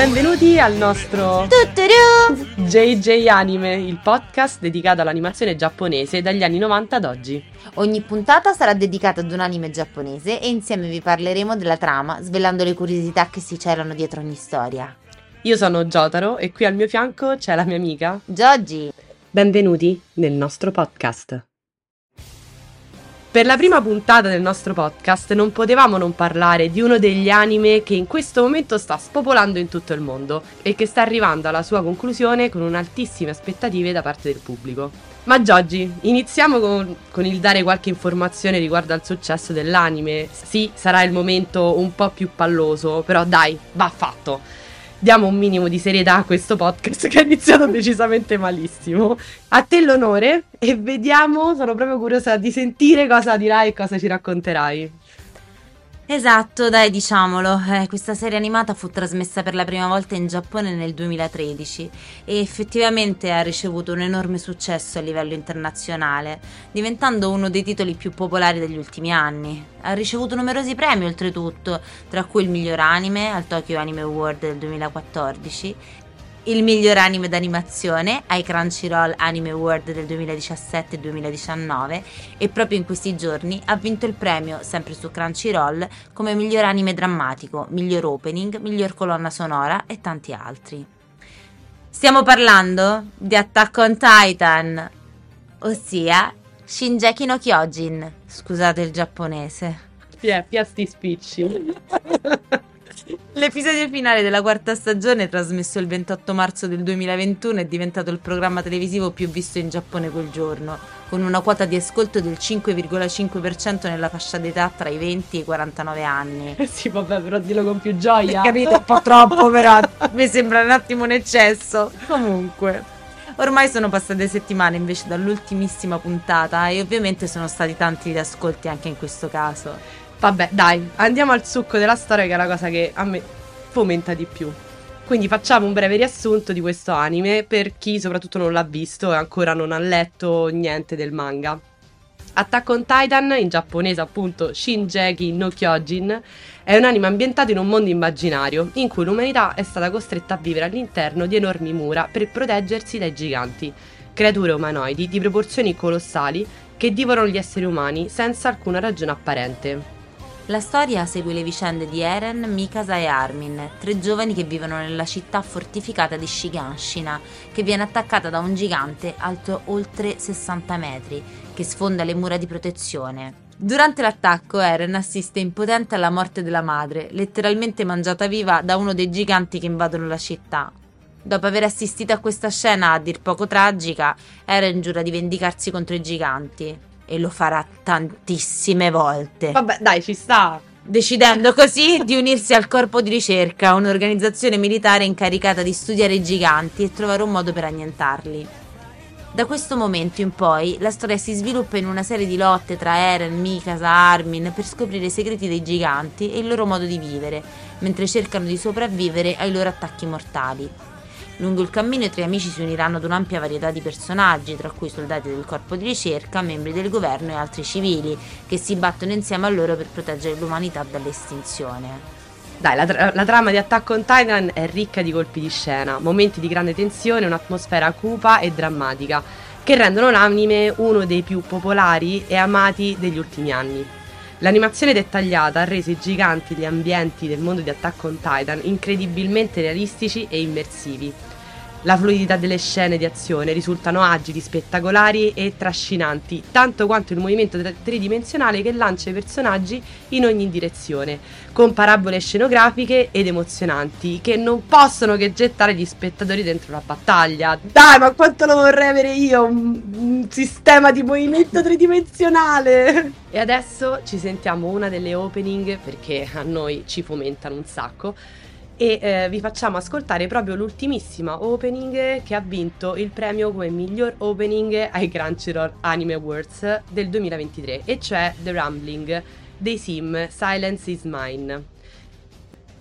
Benvenuti al nostro Tutturù! JJ Anime, il podcast dedicato all'animazione giapponese dagli anni 90 ad oggi. Ogni puntata sarà dedicata ad un anime giapponese e insieme vi parleremo della trama, svelando le curiosità che si celano dietro ogni storia. Io sono Jotaro e qui al mio fianco c'è la mia amica. Giogi! Benvenuti nel nostro podcast. Per la prima puntata del nostro podcast non potevamo non parlare di uno degli anime che in questo momento sta spopolando in tutto il mondo e che sta arrivando alla sua conclusione con un'altissime aspettative da parte del pubblico. Ma Gioggi, iniziamo con, con, il dare qualche informazione riguardo al successo dell'anime. Sì, sarà il momento un po' più palloso, però dai, va fatto diamo un minimo di serietà a questo podcast che è iniziato decisamente malissimo. A te l'onore e vediamo, sono proprio curiosa di sentire cosa dirai e cosa ci racconterai. Esatto, dai, diciamolo, eh, questa serie animata fu trasmessa per la prima volta in Giappone nel 2013 e effettivamente ha ricevuto un enorme successo a livello internazionale, diventando uno dei titoli più popolari degli ultimi anni. Ha ricevuto numerosi premi oltretutto, tra cui il miglior anime al Tokyo Anime Award del 2014 il miglior anime d'animazione ai Crunchyroll Anime Award del 2017 e 2019 e proprio in questi giorni ha vinto il premio, sempre su Crunchyroll, come miglior anime drammatico, miglior opening, miglior colonna sonora e tanti altri. Stiamo parlando di Attack on Titan, ossia Shinjeki no Kyojin, scusate il giapponese. Yeah, piasti spicci. L'episodio finale della quarta stagione, trasmesso il 28 marzo del 2021, è diventato il programma televisivo più visto in Giappone quel giorno, con una quota di ascolto del 5,5% nella fascia d'età tra i 20 e i 49 anni. Eh sì, vabbè, però dillo con più gioia. Capito, un po' troppo, però mi sembra un attimo un eccesso. Comunque. Ormai sono passate settimane invece dall'ultimissima puntata e ovviamente sono stati tanti gli ascolti anche in questo caso. Vabbè, dai, andiamo al succo della storia che è la cosa che a me fomenta di più. Quindi facciamo un breve riassunto di questo anime per chi soprattutto non l'ha visto e ancora non ha letto niente del manga. Attack on Titan, in giapponese appunto Shinjeki no Kyojin, è un anime ambientato in un mondo immaginario in cui l'umanità è stata costretta a vivere all'interno di enormi mura per proteggersi dai giganti, creature umanoidi di proporzioni colossali che divorano gli esseri umani senza alcuna ragione apparente. La storia segue le vicende di Eren, Mikasa e Armin, tre giovani che vivono nella città fortificata di Shiganshina, che viene attaccata da un gigante alto oltre 60 metri, che sfonda le mura di protezione. Durante l'attacco Eren assiste impotente alla morte della madre, letteralmente mangiata viva da uno dei giganti che invadono la città. Dopo aver assistito a questa scena a dir poco tragica, Eren giura di vendicarsi contro i giganti e lo farà tantissime volte. Vabbè, dai, ci sta. Decidendo così di unirsi al corpo di ricerca, un'organizzazione militare incaricata di studiare i giganti e trovare un modo per annientarli. Da questo momento in poi la storia si sviluppa in una serie di lotte tra Eren, Mikasa, Armin per scoprire i segreti dei giganti e il loro modo di vivere, mentre cercano di sopravvivere ai loro attacchi mortali. Lungo il cammino i tre amici si uniranno ad un'ampia varietà di personaggi, tra cui soldati del corpo di ricerca, membri del governo e altri civili, che si battono insieme a loro per proteggere l'umanità dall'estinzione. Dai, la, tra- la, trama di Attack on Titan è ricca di colpi di scena, momenti di grande tensione, un'atmosfera cupa e drammatica, che rendono l'anime uno dei più popolari e amati degli ultimi anni. L'animazione dettagliata ha reso i giganti gli ambienti del mondo di Attack on Titan incredibilmente realistici e immersivi. La fluidità delle scene di azione risultano agili, spettacolari e trascinanti, tanto quanto il movimento tridimensionale che lancia i personaggi in ogni direzione, con parabole scenografiche ed emozionanti che non possono che gettare gli spettatori dentro la battaglia. Dai, ma quanto lo vorrei avere io un, un sistema di movimento tridimensionale! E adesso ci sentiamo una delle opening perché a noi ci fomentano un sacco e eh, vi facciamo ascoltare proprio l'ultimissima opening che ha vinto il premio come miglior opening ai Crunchyroll Anime Awards del 2023 e cioè The Rumbling dei Sim Silence is Mine.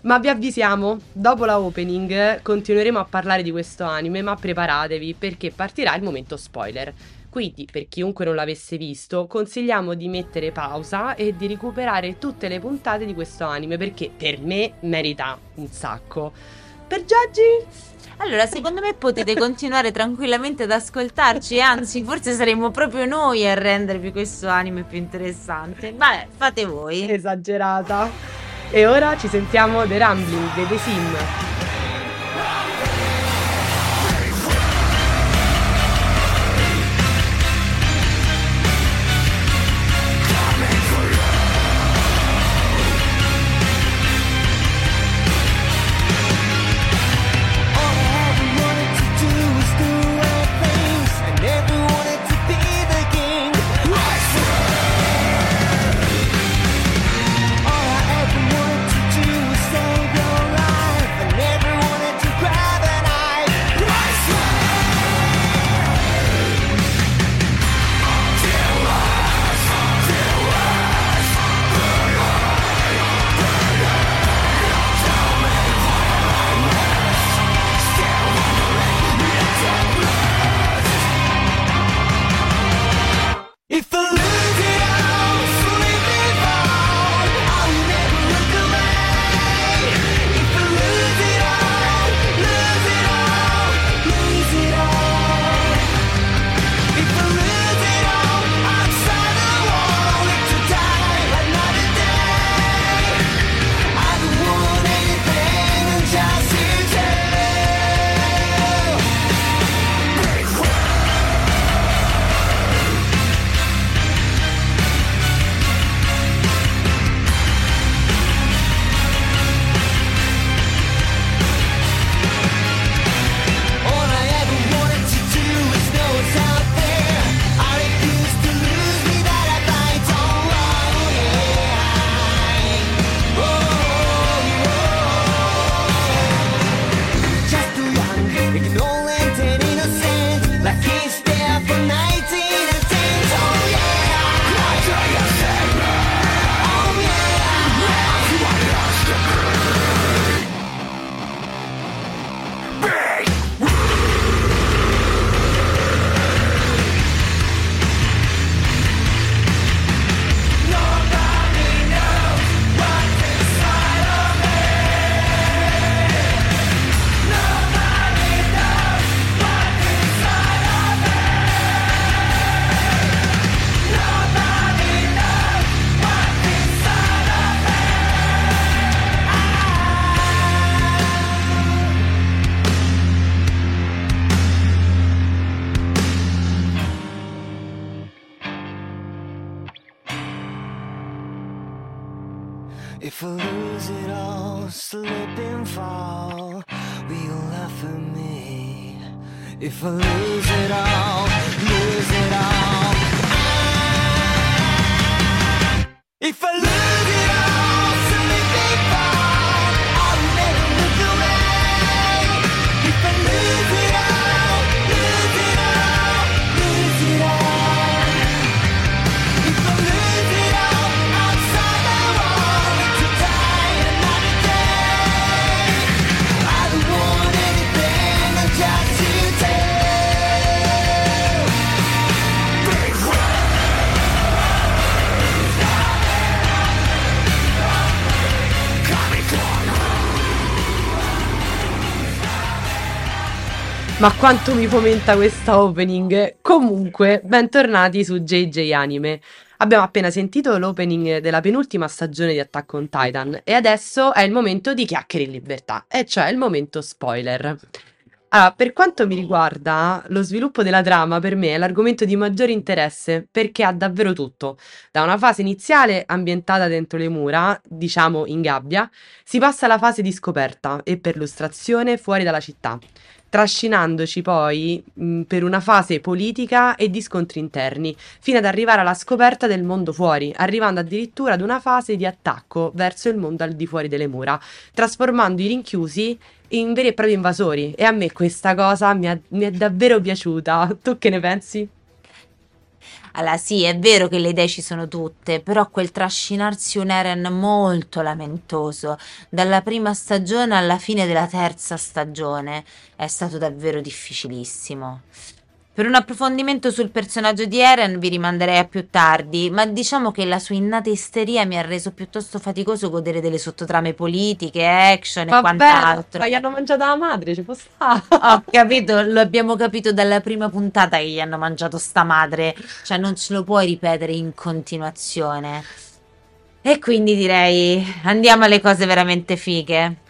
Ma vi avvisiamo, dopo la opening continueremo a parlare di questo anime, ma preparatevi perché partirà il momento spoiler. Quindi, per chiunque non l'avesse visto, consigliamo di mettere pausa e di recuperare tutte le puntate di questo anime perché per me merita un sacco. per Giorgi? Allora, secondo me potete continuare tranquillamente ad ascoltarci, anzi, forse saremmo proprio noi a rendervi questo anime più interessante. Vabbè, fate voi. Esagerata. E ora ci sentiamo The Rambling The Sim. If I lose it all, slip and fall, will you laugh at me? If I lose it all, lose it all. If I Ma quanto mi fomenta questa opening! Comunque, bentornati su JJ Anime. Abbiamo appena sentito l'opening della penultima stagione di Attack on Titan e adesso è il momento di chiacchiere in libertà, e cioè il momento spoiler. Allora, per quanto mi riguarda, lo sviluppo della trama per me è l'argomento di maggiore interesse perché ha davvero tutto. Da una fase iniziale ambientata dentro le mura, diciamo in gabbia, si passa alla fase di scoperta e perlustrazione fuori dalla città, trascinandoci poi mh, per una fase politica e di scontri interni, fino ad arrivare alla scoperta del mondo fuori, arrivando addirittura ad una fase di attacco verso il mondo al di fuori delle mura, trasformando i rinchiusi in veri e propri invasori. E a me questa cosa mi, ha- mi è davvero piaciuta. Tu che ne pensi? Allora, sì, è vero che le idee ci sono tutte, però quel trascinarsi un Eren molto lamentoso, dalla prima stagione alla fine della terza stagione, è stato davvero difficilissimo. Per un approfondimento sul personaggio di Eren vi rimanderei a più tardi, ma diciamo che la sua innata isteria mi ha reso piuttosto faticoso godere delle sottotrame politiche, action e Vabbè, quant'altro. ma gli hanno mangiato la madre, ci può stare. Ho capito, lo abbiamo capito dalla prima puntata che gli hanno mangiato sta madre, cioè non ce lo puoi ripetere in continuazione. E quindi direi andiamo alle cose veramente fighe.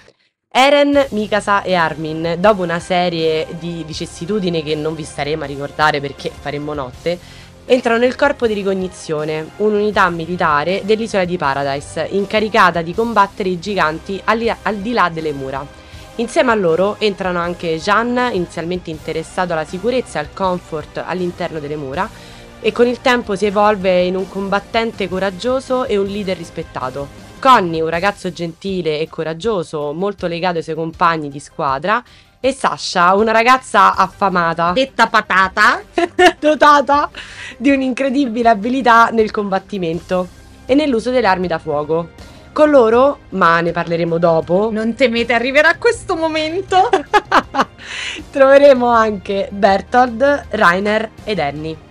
Eren, Mikasa e Armin, dopo una serie di vicissitudini che non vi staremo a ricordare perché faremmo notte, entrano nel corpo di ricognizione, un'unità militare dell'isola di Paradise, incaricata di combattere i giganti al, al di là delle mura. Insieme a loro entrano anche Jean, inizialmente interessato alla sicurezza e al comfort all'interno delle mura, e con il tempo si evolve in un combattente coraggioso e un leader rispettato. Connie, un ragazzo gentile e coraggioso, molto legato ai suoi compagni di squadra, e Sasha, una ragazza affamata, Detta patata. dotata di un'incredibile abilità nel combattimento e nell'uso delle armi da fuoco. Con loro, ma ne parleremo dopo, Non temete, arriverà questo momento. troveremo anche Bertold, Rainer ed Annie.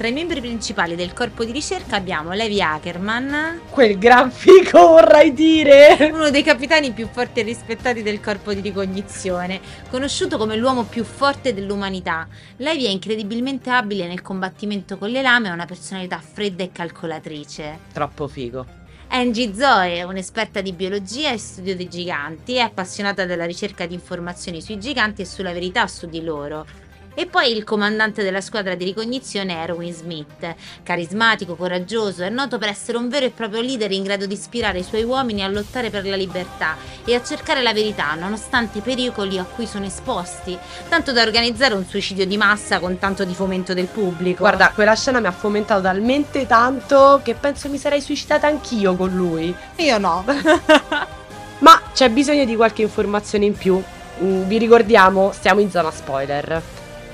Tra i membri principali del corpo di ricerca abbiamo Levi Ackerman, Quel gran fico vorrai dire! uno dei capitani più forti e rispettati del corpo di ricognizione, conosciuto come l'uomo più forte dell'umanità. Levi è incredibilmente abile nel combattimento con le lame e ha una personalità fredda e calcolatrice. Troppo figo. Angie Zoe un'esperta di biologia e studio dei giganti, è appassionata della ricerca di informazioni sui giganti e sulla verità su di loro. E poi il comandante della squadra di ricognizione è Erwin Smith, carismatico, coraggioso, è noto per essere un vero e proprio leader in grado di ispirare i suoi uomini a lottare per la libertà e a cercare la verità nonostante i pericoli a cui sono esposti, tanto da organizzare un suicidio di massa con tanto di fomento del pubblico. Guarda, quella scena mi ha fomentato talmente tanto che penso mi sarei suicidata anch'io con lui. io no. Ma c'è bisogno di qualche informazione in più. Mm, Vi ricordiamo, stiamo in zona spoiler.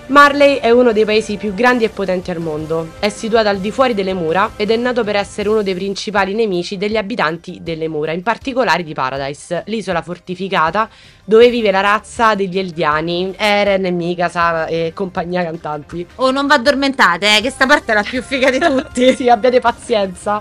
Marley è uno dei paesi più grandi e potenti al mondo. È situato al di fuori delle mura ed è nato per essere uno dei principali nemici degli abitanti delle mura, in particolare di Paradise, l'isola fortificata dove vive la razza degli Eldiani, Eren, Mikasa e compagnia cantanti. Oh, non vi addormentate, eh, che sta parte è la più figa di tutti. sì, abbiate pazienza.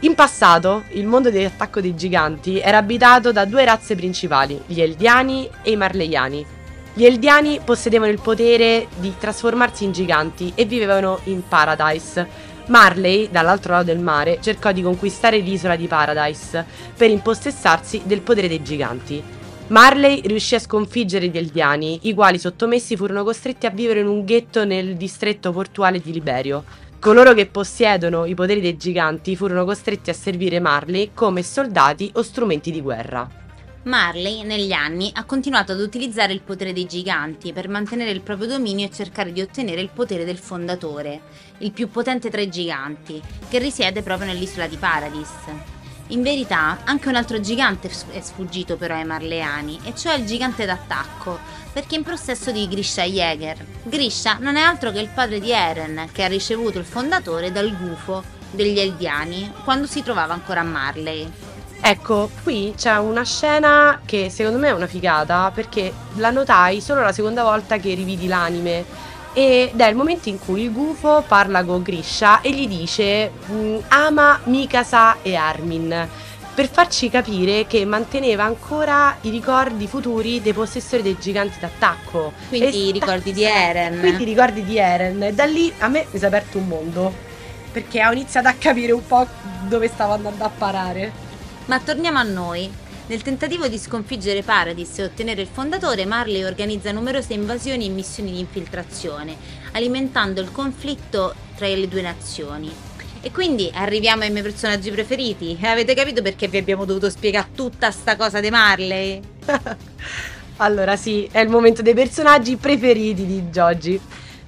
In passato, il mondo dell'attacco dei giganti era abitato da due razze principali, gli Eldiani e i Marleiani. Gli Eldiani possedevano il potere di trasformarsi in giganti e vivevano in Paradise. Marley, dall'altro lato del mare, cercò di conquistare l'isola di Paradise per impossessarsi del potere dei giganti. Marley riuscì a sconfiggere gli Eldiani, i quali sottomessi furono costretti a vivere in un ghetto nel distretto portuale di Liberio. Coloro che possiedono i poteri dei giganti furono costretti a servire Marley come soldati o strumenti di guerra. Marley, negli anni, ha continuato ad utilizzare il potere dei giganti per mantenere il proprio dominio e cercare di ottenere il potere del fondatore, il più potente tra i giganti, che risiede proprio nell'isola di Paradis. In verità, anche un altro gigante è sfuggito però ai Marleani, e cioè il gigante d'attacco, perché è in possesso di Grisha Jäger. Grisha non è altro che il padre di Eren, che ha ricevuto il fondatore dal gufo degli Eldiani quando si trovava ancora a Marley. Ecco, qui c'è una scena che secondo me è una figata perché la notai solo la seconda volta che rividi l'anime ed è il momento in cui il gufo parla con Grisha e gli dice "Mm, ama Mikasa e Armin per farci capire che manteneva ancora i ricordi futuri dei possessori dei giganti d'attacco. Quindi E i ricordi di Eren. Quindi i ricordi di Eren. E da lì a me mi si è aperto un mondo. Perché ho iniziato a capire un po' dove stavo andando a parare. Ma torniamo a noi. Nel tentativo di sconfiggere Paradis e ottenere il fondatore, Marley organizza numerose invasioni e missioni di infiltrazione, alimentando il conflitto tra le due nazioni. E quindi arriviamo ai miei personaggi preferiti. Avete capito perché vi abbiamo dovuto spiegare tutta sta cosa di Marley? Allora sì, è il momento dei personaggi preferiti di Joji.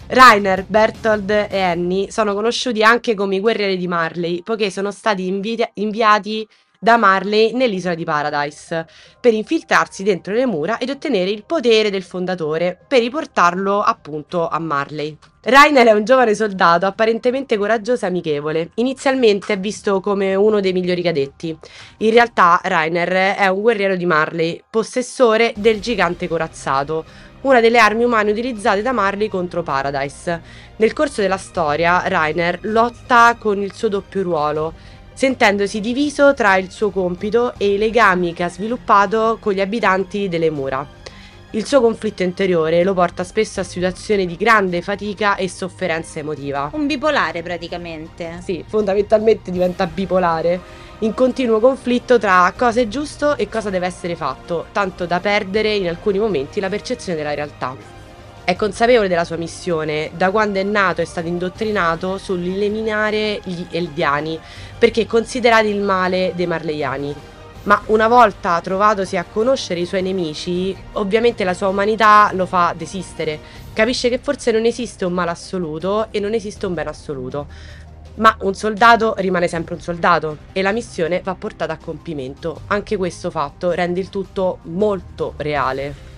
Rainer, Bertold e Annie sono conosciuti anche come i guerrieri di Marley, poiché sono stati invi- inviati da Marley nell'isola di Paradise per infiltrarsi dentro le mura ed ottenere il potere del fondatore per riportarlo appunto a Marley. Rainer è un giovane soldato apparentemente coraggioso e amichevole. Inizialmente è visto come uno dei migliori cadetti. In realtà Rainer è un guerriero di Marley, possessore del gigante corazzato, una delle armi umane utilizzate da Marley contro Paradise. Nel corso della storia, Rainer lotta con il suo doppio ruolo, sentendosi diviso tra il suo compito e i legami che ha sviluppato con gli abitanti delle mura. Il suo conflitto interiore lo porta spesso a situazioni di grande fatica e sofferenza emotiva. Un bipolare praticamente. Sì, fondamentalmente diventa bipolare, in continuo conflitto tra cosa è giusto e cosa deve essere fatto, tanto da perdere in alcuni momenti la percezione della realtà. È consapevole della sua missione, da quando è nato è stato indottrinato sull'eliminare gli Eldiani, perché considerati il male dei Marleiani. Ma una volta trovatosi a conoscere i suoi nemici, ovviamente la sua umanità lo fa desistere. Capisce che forse non esiste un male assoluto e non esiste un bene assoluto. Ma un soldato rimane sempre un soldato e la missione va portata a compimento. Anche questo fatto rende il tutto molto reale.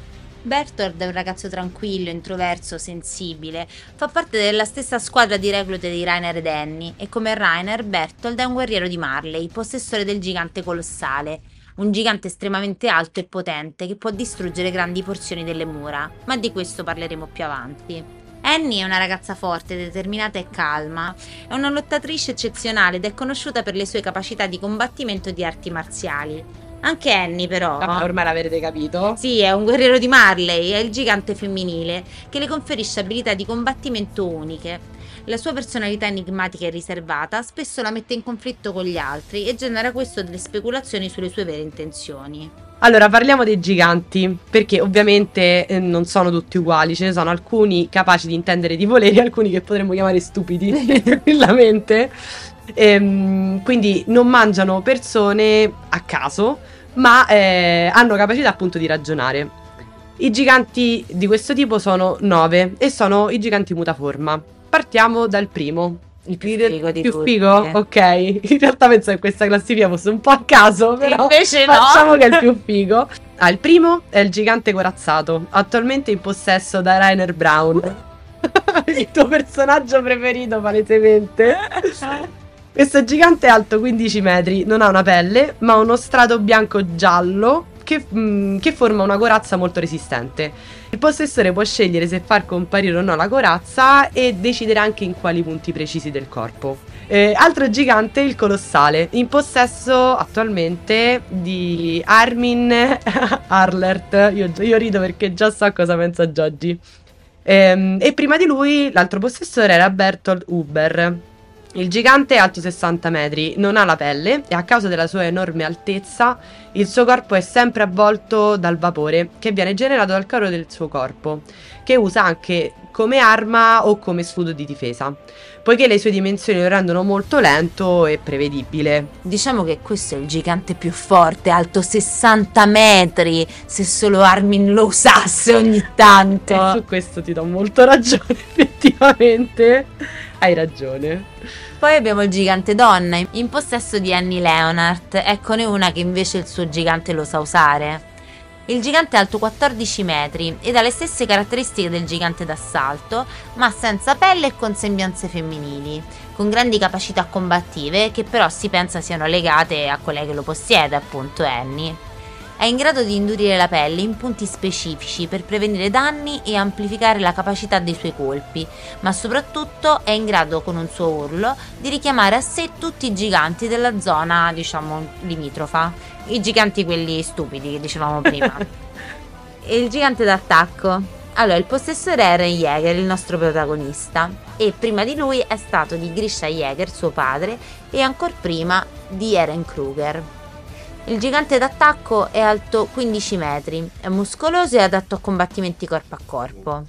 Bertold è un ragazzo tranquillo, introverso, sensibile. Fa parte della stessa squadra di reclute di Rainer ed Annie e come Rainer, Bertold è un guerriero di Marley, possessore del gigante colossale. Un gigante estremamente alto e potente che può distruggere grandi porzioni delle mura, ma di questo parleremo più avanti. Annie è una ragazza forte, determinata e calma. È una lottatrice eccezionale ed è conosciuta per le sue capacità di combattimento e di arti marziali. Anche Annie, però. Vabbè, ormai l'avrete capito. Sì, è un guerriero di Marley, è il gigante femminile che le conferisce abilità di combattimento uniche. La sua personalità enigmatica e riservata spesso la mette in conflitto con gli altri e genera questo delle speculazioni sulle sue vere intenzioni. Allora, parliamo dei giganti, perché ovviamente eh, non sono tutti uguali, ce ne sono alcuni capaci di intendere di voleri e alcuni che potremmo chiamare stupidi, tranquillamente. Ehm, quindi non mangiano persone a caso, ma eh, hanno capacità appunto di ragionare. I giganti di questo tipo sono nove e sono i giganti mutaforma. Partiamo dal primo. Il Più più, figo di più tutti. figo? Ok. In realtà penso che questa classifica fosse un po' a caso, però Invece no. facciamo che è il più figo. Ah, il primo è il gigante corazzato, attualmente in possesso da Rainer Brown. il tuo personaggio preferito, palesemente. Questo gigante è alto 15 metri, non ha una pelle, ma uno strato bianco-giallo che, mm, che forma una corazza molto resistente. Il possessore può scegliere se far comparire o no la corazza e decidere anche in quali punti precisi del corpo. Eh, altro gigante, il colossale, in possesso attualmente di Armin Arlert. Io, io rido perché già so cosa pensa Goggi. Ehm, e prima di lui l'altro possessore era Bertolt Huber. Il gigante è alto 60 metri, non ha la pelle e a causa della sua enorme altezza il suo corpo è sempre avvolto dal vapore che viene generato dal calore del suo corpo, che usa anche come arma o come scudo di difesa, poiché le sue dimensioni lo rendono molto lento e prevedibile. Diciamo che questo è il gigante più forte, alto 60 metri, se solo Armin lo usasse ogni E tanto. su questo ti do molto ragione, effettivamente. Hai ragione. Poi abbiamo il gigante donna, in possesso di Annie Leonard. Eccone una che invece il suo gigante lo sa usare. Il gigante è alto 14 metri ed ha le stesse caratteristiche del gigante d'assalto, ma senza pelle e con sembianze femminili, con grandi capacità combattive che però si pensa siano legate a quella che lo possiede, appunto Annie. È in grado di indurire la pelle in punti specifici per prevenire danni e amplificare la capacità dei suoi colpi, ma soprattutto è in grado con un suo urlo di richiamare a sé tutti i giganti della zona, diciamo, limitrofa. I giganti quelli stupidi che dicevamo prima. e il gigante d'attacco. Allora, il possessore è Eren Jäger, il nostro protagonista, e prima di lui è stato di Grisha Jäger, suo padre, e ancora prima di Eren Kruger. Il gigante d'attacco è alto 15 metri, è muscoloso e adatto a combattimenti corpo a corpo.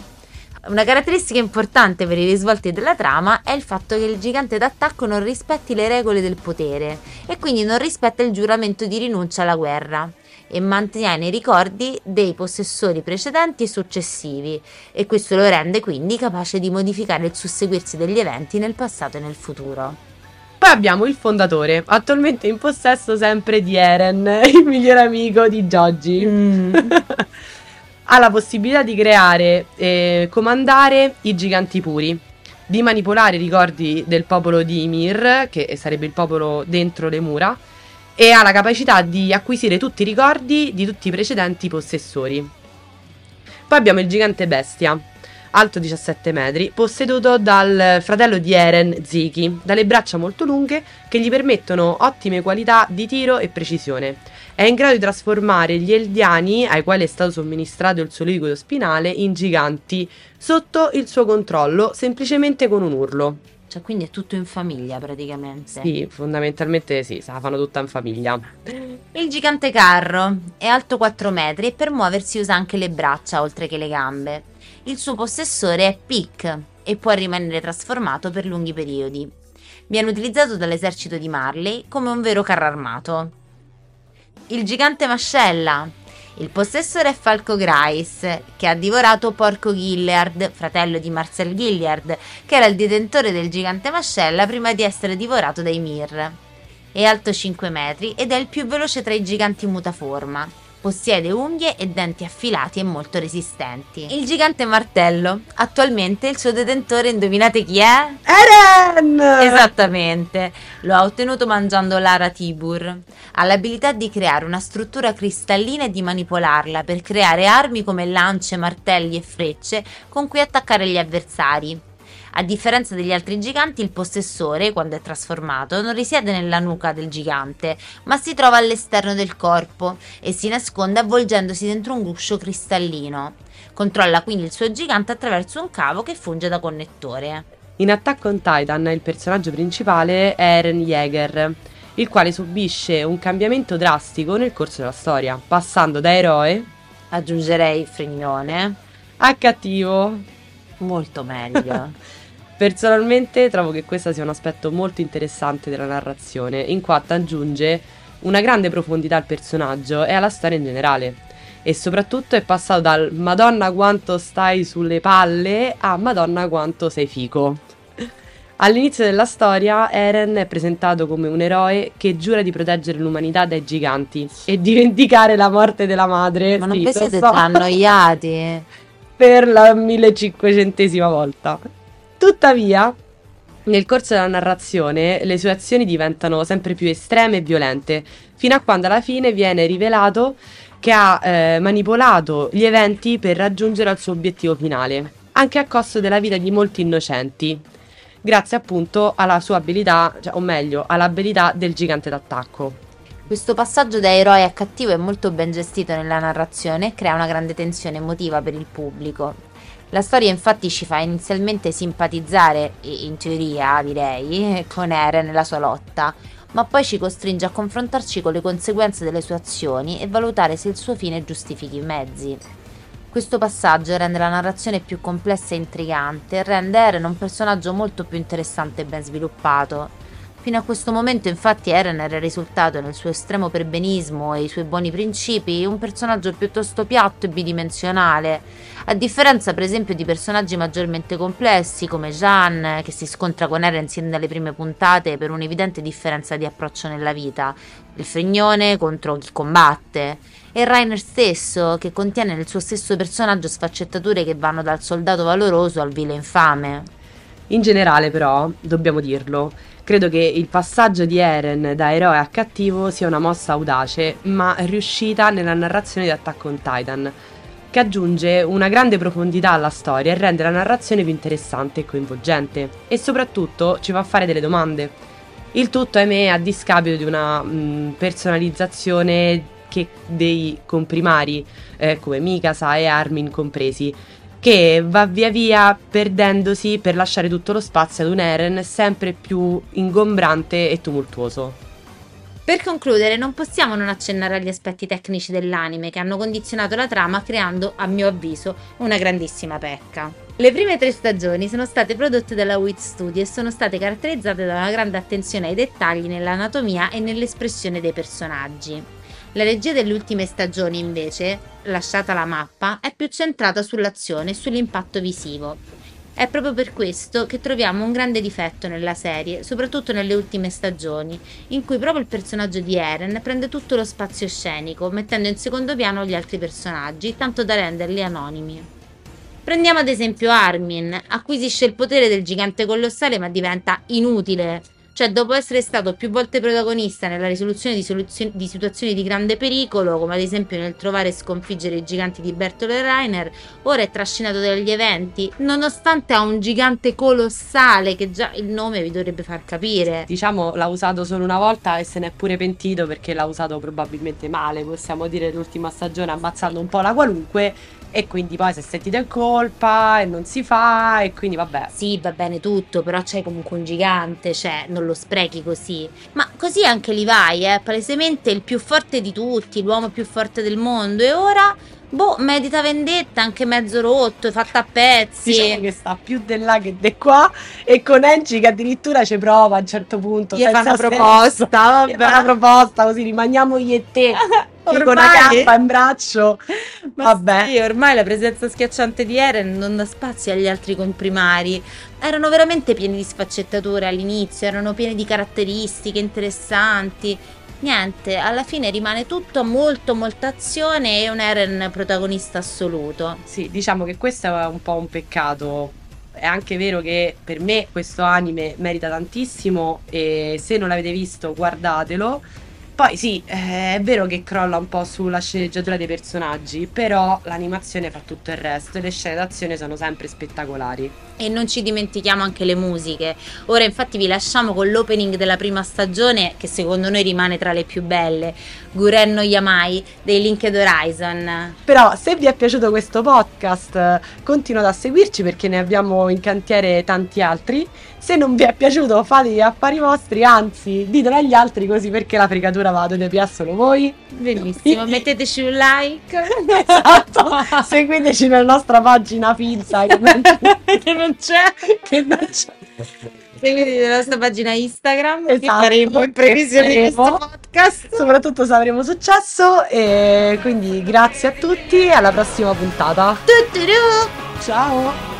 Una caratteristica importante per i risvolti della trama è il fatto che il gigante d'attacco non rispetti le regole del potere e quindi non rispetta il giuramento di rinuncia alla guerra e mantiene i ricordi dei possessori precedenti e successivi e questo lo rende quindi capace di modificare il susseguirsi degli eventi nel passato e nel futuro. Poi abbiamo il fondatore, attualmente in possesso sempre di Eren, il migliore amico di Joji. Mm. ha la possibilità di creare e comandare i giganti puri, di manipolare i ricordi del popolo di Ymir, che sarebbe il popolo dentro le mura, e ha la capacità di acquisire tutti i ricordi di tutti i precedenti possessori. Poi abbiamo il gigante bestia, alto 17 metri, posseduto dal fratello di Eren, Ziki, dalle braccia molto lunghe che gli permettono ottime qualità di tiro e precisione. È in grado di trasformare gli eldiani, ai quali è stato somministrato il suo liquido spinale, in giganti sotto il suo controllo, semplicemente con un urlo. Cioè, quindi è tutto in famiglia praticamente. Sì, fondamentalmente sì, se la fanno tutta in famiglia. Il gigante carro è alto 4 metri e per muoversi usa anche le braccia oltre che le gambe. Il suo possessore è Pick e può rimanere trasformato per lunghi periodi. Viene utilizzato dall'esercito di Marley come un vero carro armato. Il gigante mascella. Il possessore è Falco Grice, che ha divorato Porco Gilliard, fratello di Marcel Gilliard, che era il detentore del gigante mascella prima di essere divorato dai Mir. È alto 5 metri ed è il più veloce tra i giganti mutaforma. Possiede unghie e denti affilati e molto resistenti. Il gigante martello. Attualmente il suo detentore, indovinate chi è? Eren! Esattamente, lo ha ottenuto mangiando l'ara Tibur. Ha l'abilità di creare una struttura cristallina e di manipolarla per creare armi come lance, martelli e frecce con cui attaccare gli avversari. A differenza degli altri giganti, il possessore, quando è trasformato, non risiede nella nuca del gigante, ma si trova all'esterno del corpo e si nasconde avvolgendosi dentro un guscio cristallino. Controlla quindi il suo gigante attraverso un cavo che funge da connettore. In Attack on Titan il personaggio principale è Eren Yeager, il quale subisce un cambiamento drastico nel corso della storia, passando da eroe Aggiungerei Fregnone. a cattivo. Molto meglio. Personalmente trovo che questo sia un aspetto molto interessante della narrazione, in quanto aggiunge una grande profondità al personaggio e alla storia in generale. E soprattutto è passato dal Madonna quanto stai sulle palle a Madonna quanto sei fico. All'inizio della storia Eren è presentato come un eroe che giura di proteggere l'umanità dai giganti e di vendicare la morte della madre. Ma non Sì, vi siete so. annoiati? per la 1500esima volta. Tuttavia, nel corso della narrazione, le sue azioni diventano sempre più estreme e violente, fino a quando alla fine viene rivelato che ha eh, manipolato gli eventi per raggiungere il suo obiettivo finale, anche a costo della vita di molti innocenti, grazie appunto alla sua abilità, cioè, o meglio, all'abilità del gigante d'attacco. Questo passaggio da eroe a cattivo è molto ben gestito nella narrazione e crea una grande tensione emotiva per il pubblico. La storia infatti ci fa inizialmente simpatizzare, in teoria direi, con Eren nella sua lotta, ma poi ci costringe a confrontarci con le conseguenze delle sue azioni e valutare se il suo fine giustifichi i mezzi. Questo passaggio rende la narrazione più complessa e intrigante e rende Eren un personaggio molto più interessante e ben sviluppato. Fino a questo momento infatti Eren era risultato nel suo estremo perbenismo e i suoi buoni principi un personaggio piuttosto piatto e bidimensionale, a differenza per esempio di personaggi maggiormente complessi come Jean che si scontra con Eren sin dalle prime puntate per un'evidente differenza di approccio nella vita, il fregnone contro chi combatte e Rainer stesso che contiene nel suo stesso personaggio sfaccettature che vanno dal soldato valoroso al vile infame. In generale, però, dobbiamo dirlo, credo che il passaggio di Eren da eroe a cattivo sia una mossa audace, ma riuscita nella narrazione di Attack on Titan, che aggiunge una grande profondità alla storia e rende la narrazione più interessante e coinvolgente, e soprattutto ci fa fare delle domande. Il tutto, ahimè, a discapito di una mh, personalizzazione che dei comprimari, eh, come Mikasa e Armin compresi, che va via via perdendosi per lasciare tutto lo spazio ad un Eren sempre più ingombrante e tumultuoso. Per concludere, non possiamo non accennare agli aspetti tecnici dell'anime che hanno condizionato la trama creando, a mio avviso, una grandissima pecca. Le prime tre stagioni sono state prodotte dalla Wit Studio e sono state caratterizzate da una grande attenzione ai dettagli nell'anatomia e nell'espressione dei personaggi. La regia delle ultime stagioni, invece, lasciata la mappa, è più centrata sull'azione e sull'impatto visivo. È proprio per questo che troviamo un grande difetto nella serie, soprattutto nelle ultime stagioni, in cui proprio il personaggio di Eren prende tutto lo spazio scenico, mettendo in secondo piano gli altri personaggi, tanto da renderli anonimi. Prendiamo ad esempio Armin, acquisisce il potere del gigante colossale ma diventa inutile Cioè, dopo essere stato più volte protagonista nella risoluzione di, soluzio- di situazioni di grande pericolo, come ad esempio nel trovare e sconfiggere i giganti di Bertolt e Reiner, ora è trascinato dagli eventi, nonostante ha un gigante colossale che già il nome vi dovrebbe far capire. Diciamo l'ha usato solo una volta e se n'è pure pentito perché l'ha usato probabilmente male, possiamo dire l'ultima stagione ammazzando un po' la qualunque e quindi poi si è sentito in colpa e non si fa e quindi vabbè. Sì, va bene tutto, però c'è comunque un gigante, cioè non lo sprechi così. Ma così anche Levi, eh, palesemente il più forte di tutti, l'uomo più forte del mondo e ora, boh, medita vendetta, anche mezzo rotto, fatta a pezzi. Diciamo che sta più di là che di qua e con Angie che addirittura ci prova a un certo punto. Gli fa una proposta, vabbè. fa una proposta così rimaniamo io e te con una Ormai- cappa in braccio. Ma Vabbè. sì, ormai la presenza schiacciante di Eren non dà spazio agli altri comprimari. Erano veramente pieni di sfaccettature all'inizio, erano pieni di caratteristiche interessanti. Niente, alla fine rimane tutto molto molta azione e un Eren protagonista assoluto. Sì, diciamo che questo è un po' un peccato. È anche vero che per me questo anime merita tantissimo e se non l'avete visto guardatelo. Poi sì, eh, è vero che crolla un po' sulla sceneggiatura dei personaggi, però l'animazione fa tutto il resto e le scene d'azione sono sempre spettacolari. E non ci dimentichiamo anche le musiche. Ora infatti vi lasciamo con l'opening della prima stagione che secondo noi rimane tra le più belle, Guren no Yamai dei Linked Horizon. Però se vi è piaciuto questo podcast continuate a seguirci perché ne abbiamo in cantiere tanti altri. Se non vi è piaciuto fate gli affari vostri, anzi ditelo agli altri così perché la fregatura va dove piace solo voi. Benissimo, metteteci un like. esatto, seguiteci nella nostra pagina finta che non, c'è. che non c'è. Seguiteci la nostra pagina Instagram Esatto, faremo in previsione di questo podcast. Soprattutto se avremo successo e quindi grazie a tutti e alla prossima puntata. Tutturù. Ciao!